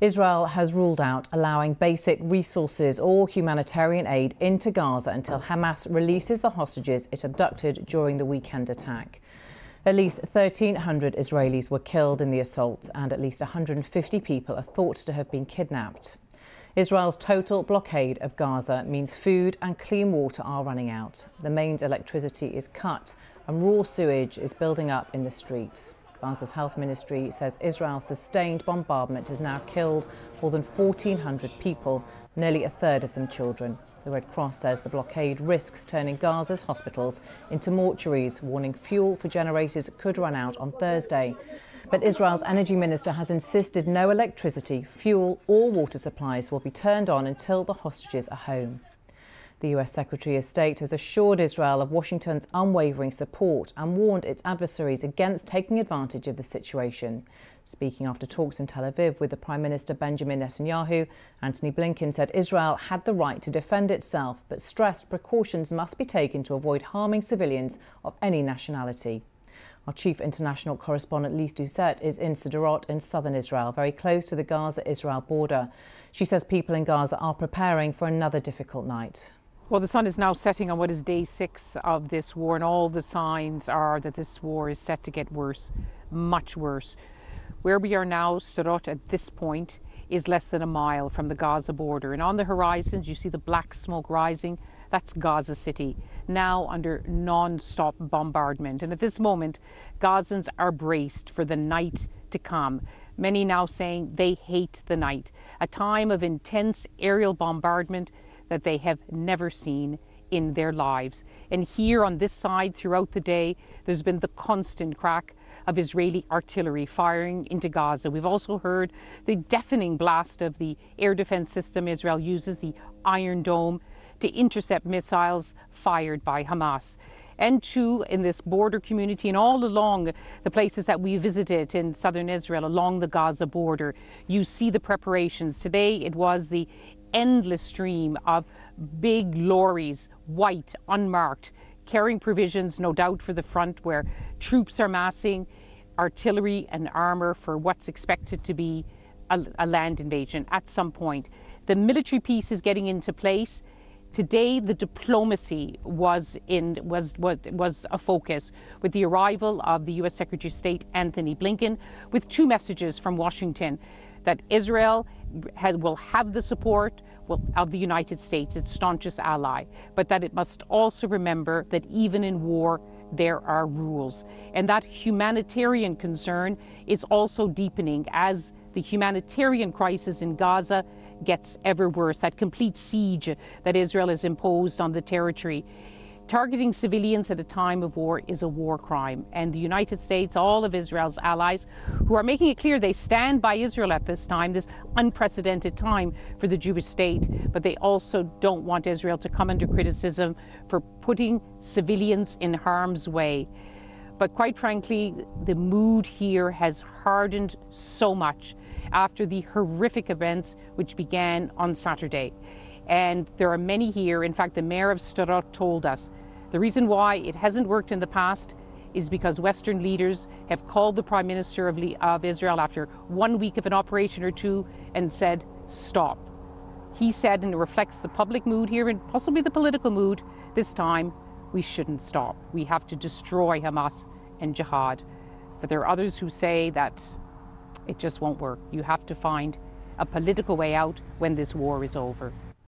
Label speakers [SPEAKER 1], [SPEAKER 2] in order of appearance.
[SPEAKER 1] Israel has ruled out allowing basic resources or humanitarian aid into Gaza until Hamas releases the hostages it abducted during the weekend attack. At least 1,300 Israelis were killed in the assault, and at least 150 people are thought to have been kidnapped. Israel's total blockade of Gaza means food and clean water are running out. The mains electricity is cut, and raw sewage is building up in the streets. Gaza's health ministry says Israel's sustained bombardment has now killed more than 1,400 people, nearly a third of them children. The Red Cross says the blockade risks turning Gaza's hospitals into mortuaries, warning fuel for generators could run out on Thursday. But Israel's energy minister has insisted no electricity, fuel, or water supplies will be turned on until the hostages are home. The US Secretary of State has assured Israel of Washington's unwavering support and warned its adversaries against taking advantage of the situation. Speaking after talks in Tel Aviv with the Prime Minister Benjamin Netanyahu, Antony Blinken said Israel had the right to defend itself, but stressed precautions must be taken to avoid harming civilians of any nationality. Our chief international correspondent Lise Doucet is in Sderot in southern Israel, very close to the Gaza-Israel border. She says people in Gaza are preparing for another difficult night.
[SPEAKER 2] Well, the sun is now setting on what is day six of this war, and all the signs are that this war is set to get worse, much worse. Where we are now, Sderot, at this point, is less than a mile from the Gaza border. And on the horizons, you see the black smoke rising. That's Gaza City, now under non stop bombardment. And at this moment, Gazans are braced for the night to come. Many now saying they hate the night, a time of intense aerial bombardment that they have never seen in their lives. And here on this side throughout the day, there's been the constant crack of Israeli artillery firing into Gaza. We've also heard the deafening blast of the air defense system Israel uses, the Iron Dome, to intercept missiles fired by Hamas. And too, in this border community and all along the places that we visited in southern Israel, along the Gaza border, you see the preparations. Today it was the endless stream of big lorries, white, unmarked, carrying provisions, no doubt, for the front where troops are massing, artillery and armour for what's expected to be a, a, land invasion at some point. The military piece is getting into place. Today, the diplomacy was in was was was a focus with the arrival of the U.S. Secretary of State Antony Blinken, with two messages from Washington that Israel has, will have the support of the United States, its staunchest ally, but that it must also remember that even in war, there are rules. And that humanitarian concern is also deepening as the humanitarian crisis in Gaza gets ever worse. That complete siege that Israel has imposed on the territory Targeting civilians at a time of war is a war crime, and the United States, all of Israel's allies, who are making it clear they stand by Israel at this time, this unprecedented time for the Jewish state, but they also don't want Israel to come under criticism for putting civilians in harm's way. But quite frankly, the mood here has hardened so much after the horrific events which began on Saturday. And there are many here. In fact, the mayor of Sderot told us the reason why it hasn't worked in the past is because Western leaders have called the Prime Minister of, of Israel after one week of an operation or two and said, stop. He said, and it reflects the public mood here and possibly the political mood this time, we shouldn't stop. We have to destroy Hamas and jihad. But there are others who say that it just won't work. You have to find a political way out when this war is over.